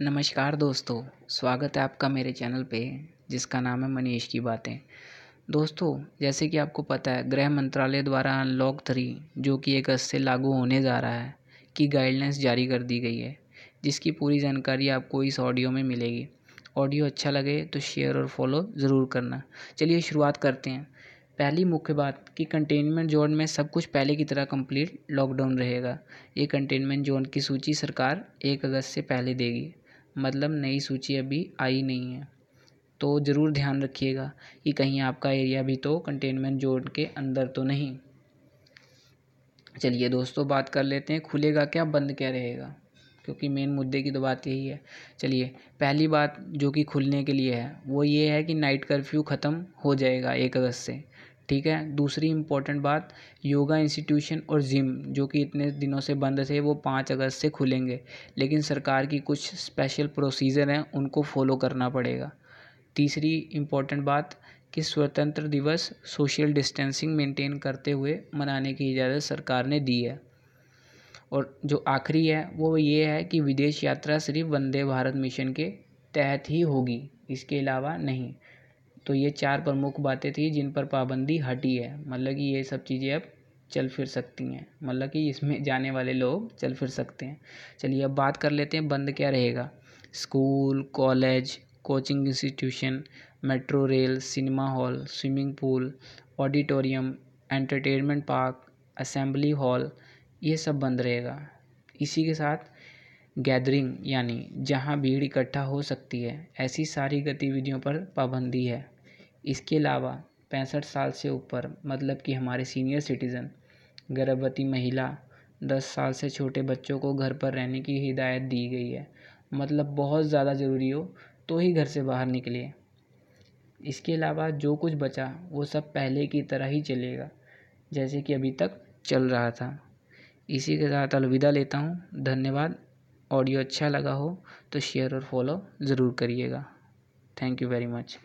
नमस्कार दोस्तों, स्वागत है आपका मेरे चैनल पे, जिसका नाम है मनीष की बातें। दोस्तों, जैसे कि आपको पता है, गृह मंत्रालय द्वारा अनलॉक थ्री जो कि एक अगस्त से लागू होने जा रहा है, की गाइडलाइंस जारी कर दी गई है, जिसकी पूरी जानकारी आपको इस ऑडियो में मिलेगी। ऑडियो अच्छा लगे तो शेयर और फॉलो ज़रूर करना। चलिए शुरुआत करते हैं। पहली मुख्य बात कि कंटेनमेंट जोन में सब कुछ पहले की तरह कंप्लीट लॉकडाउन रहेगा। ये कंटेनमेंट जोन की सूची सरकार एक अगस्त से पहले देगी। मतलब नई सूची अभी आई नहीं है। तो ज़रूर ध्यान रखिएगा कि कहीं आपका एरिया भी तो कंटेनमेंट जोन के अंदर तो नहीं। चलिए दोस्तों, बात कर लेते हैं, खुलेगा क्या, बंद क्या रहेगा? क्योंकि मेन मुद्दे की तो बात यही है। चलिए, पहली बात जो कि खुलने के लिए है, वो ये है कि नाइट कर्फ्यू ख़त्म हो जाएगा एक अगस्त से। ठीक है? दूसरी इम्पोर्टेंट बात, योगा इंस्टीट्यूशन और जिम जो कि इतने दिनों से बंद थे, वो पाँच अगस्त से खुलेंगे। लेकिन सरकार की कुछ स्पेशल प्रोसीजर हैं, उनको फॉलो करना पड़ेगा। तीसरी इम्पोर्टेंट बात, कि स्वतंत्र दिवस सोशल डिस्टेंसिंग मेंटेन करते हुए मनाने की इजाज़त सरकार ने दी है। और जो आखिरी है, वो ये है कि विदेश यात्रा सिर्फ़ वंदे भारत मिशन के तहत ही होगी, इसके अलावा नहीं। तो ये चार प्रमुख बातें थी जिन पर पाबंदी हटी है। मतलब कि ये सब चीज़ें अब चल फिर सकती हैं। मतलब कि इसमें जाने वाले लोग चल फिर सकते हैं। चलिए अब बात कर लेते हैं बंद क्या रहेगा। School, college, coaching institution, metro rail, cinema hall, swimming pool, auditorium, entertainment park, assembly hall, ये सब बंद रहेगा। इसी के साथ गैदरिंग यानी जहाँ भीड़ इकट्ठा हो सकती है, ऐसी सारी गतिविधियों पर पाबंदी है। इसके अलावा पैंसठ साल से ऊपर मतलब कि हमारे सीनियर सिटीज़न गर्भवती महिला, दस साल से छोटे बच्चों को घर पर रहने की हिदायत दी गई है। मतलब बहुत ज़्यादा ज़रूरी हो तो ही घर से बाहर निकलिए। इसके अलावा जो कुछ बचा, वो सब पहले की तरह ही चलेगा, जैसे कि अभी तक चल रहा था। इसी के साथ अलविदा लेता हूँ। धन्यवाद। ऑडियो अच्छा लगा हो तो शेयर और फॉलो ज़रूर करिएगा। Thank you very much